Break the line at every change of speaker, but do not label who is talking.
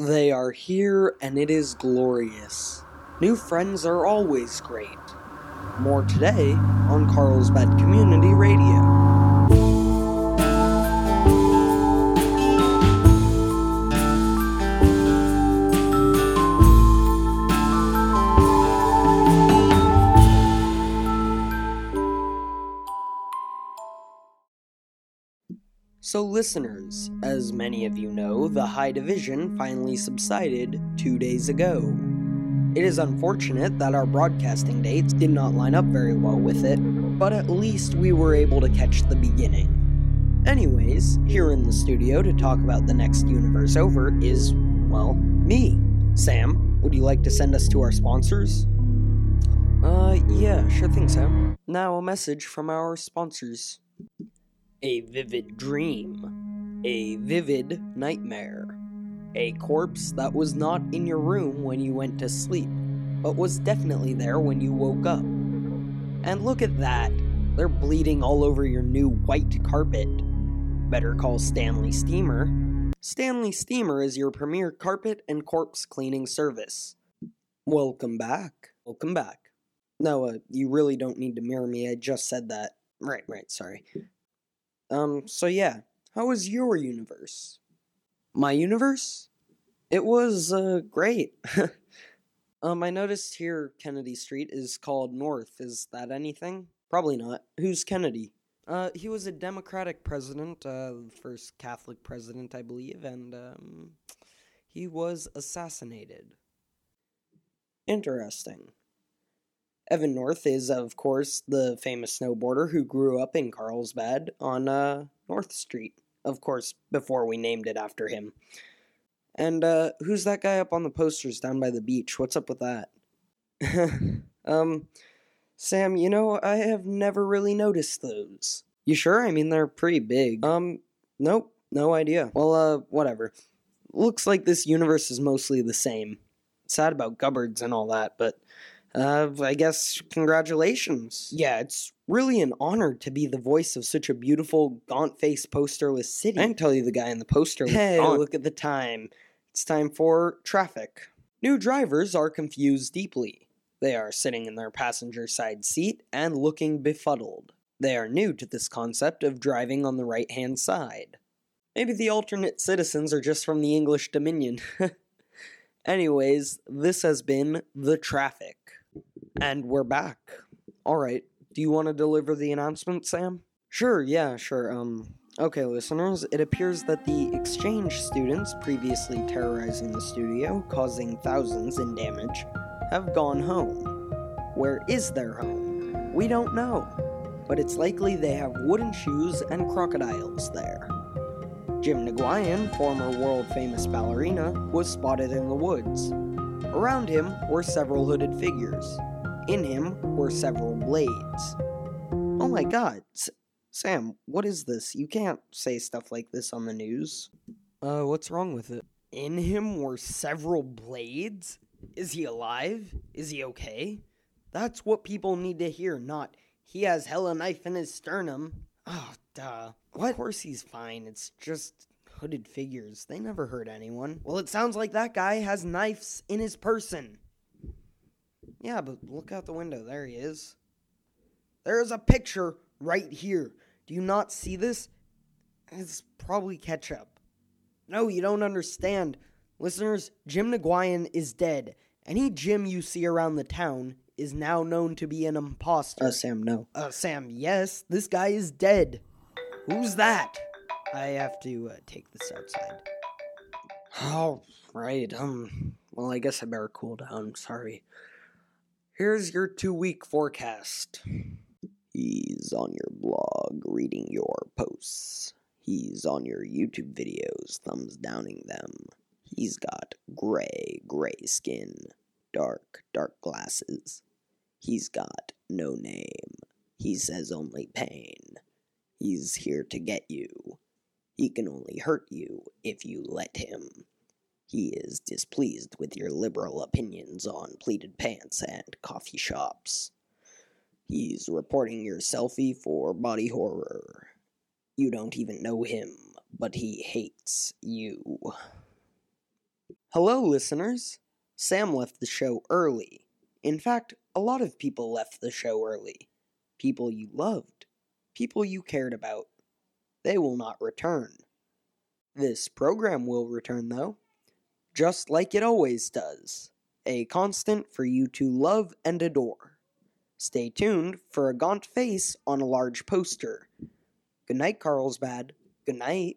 They are here and it is glorious. New friends are always great. More today on Carlsbad Community Radio. So, listeners, as many of you know, the High Division finally subsided two days ago. It is unfortunate that our broadcasting dates did not line up very well with it, but at least we were able to catch the beginning. Anyways, here in the studio to talk about the next universe over is, well, me. Sam, would you like to send us to our sponsors? Uh, yeah, sure thing, Sam. Now, a message from our sponsors. A vivid dream. A vivid nightmare. A corpse that was not in your room when you went to sleep, but was definitely there when you woke up. And look at that. They're bleeding all over your new white carpet. Better call Stanley Steamer. Stanley Steamer is your premier carpet and corpse cleaning service. Welcome back. Welcome back. No, uh, you really don't need to mirror me. I just said that. Right, right, sorry. Um, so yeah, how was your universe? My universe? It was, uh, great. um, I noticed here Kennedy Street is called North. Is that anything? Probably not. Who's Kennedy? Uh, he was a Democratic president, uh, first Catholic president, I believe, and, um, he was assassinated. Interesting. Evan North is, of course, the famous snowboarder who grew up in Carlsbad on uh, North Street. Of course, before we named it after him. And uh, who's that guy up on the posters down by the beach? What's up with that? um, Sam, you know, I have never really noticed those. You sure? I mean, they're pretty big. Um, nope, no idea. Well, uh, whatever. Looks like this universe is mostly the same. Sad about cupboards and all that, but uh, I guess congratulations. Yeah, it's really an honor to be the voice of such a beautiful, gaunt faced, posterless city. I can tell you the guy in the poster. Hey, gaunt. look at the time. It's time for traffic. New drivers are confused deeply. They are sitting in their passenger side seat and looking befuddled. They are new to this concept of driving on the right hand side. Maybe the alternate citizens are just from the English Dominion. Anyways, this has been The Traffic. And we're back. Alright, do you want to deliver the announcement, Sam? Sure, yeah, sure. Um, okay, listeners, it appears that the exchange students previously terrorizing the studio, causing thousands in damage, have gone home. Where is their home? We don't know, but it's likely they have wooden shoes and crocodiles there. Jim Nguyen, former world famous ballerina, was spotted in the woods. Around him were several hooded figures. In him were several blades. Oh my god, S- Sam, what is this? You can't say stuff like this on the news. Uh, what's wrong with it? In him were several blades? Is he alive? Is he okay? That's what people need to hear, not he has hella knife in his sternum. Oh, duh. What? Of course he's fine. It's just hooded figures. They never hurt anyone. Well, it sounds like that guy has knives in his person. Yeah, but look out the window. There he is. There is a picture right here. Do you not see this? It's probably ketchup. No, you don't understand. Listeners, Jim Nguyen is dead. Any Jim you see around the town is now known to be an imposter. Uh, Sam, no. Uh, Sam, yes, this guy is dead. Who's that? I have to uh, take this outside. All right. Um. Well, I guess I better cool down. Sorry. Here's your two week forecast. He's on your blog reading your posts. He's on your YouTube videos thumbs downing them. He's got gray, gray skin, dark, dark glasses. He's got no name. He says only pain. He's here to get you. He can only hurt you if you let him. He is displeased with your liberal opinions on pleated pants and coffee shops. He's reporting your selfie for body horror. You don't even know him, but he hates you. Hello, listeners. Sam left the show early. In fact, a lot of people left the show early. People you loved, people you cared about. They will not return. This program will return, though, just like it always does a constant for you to love and adore. Stay tuned for a gaunt face on a large poster. Good night, Carlsbad. Good night.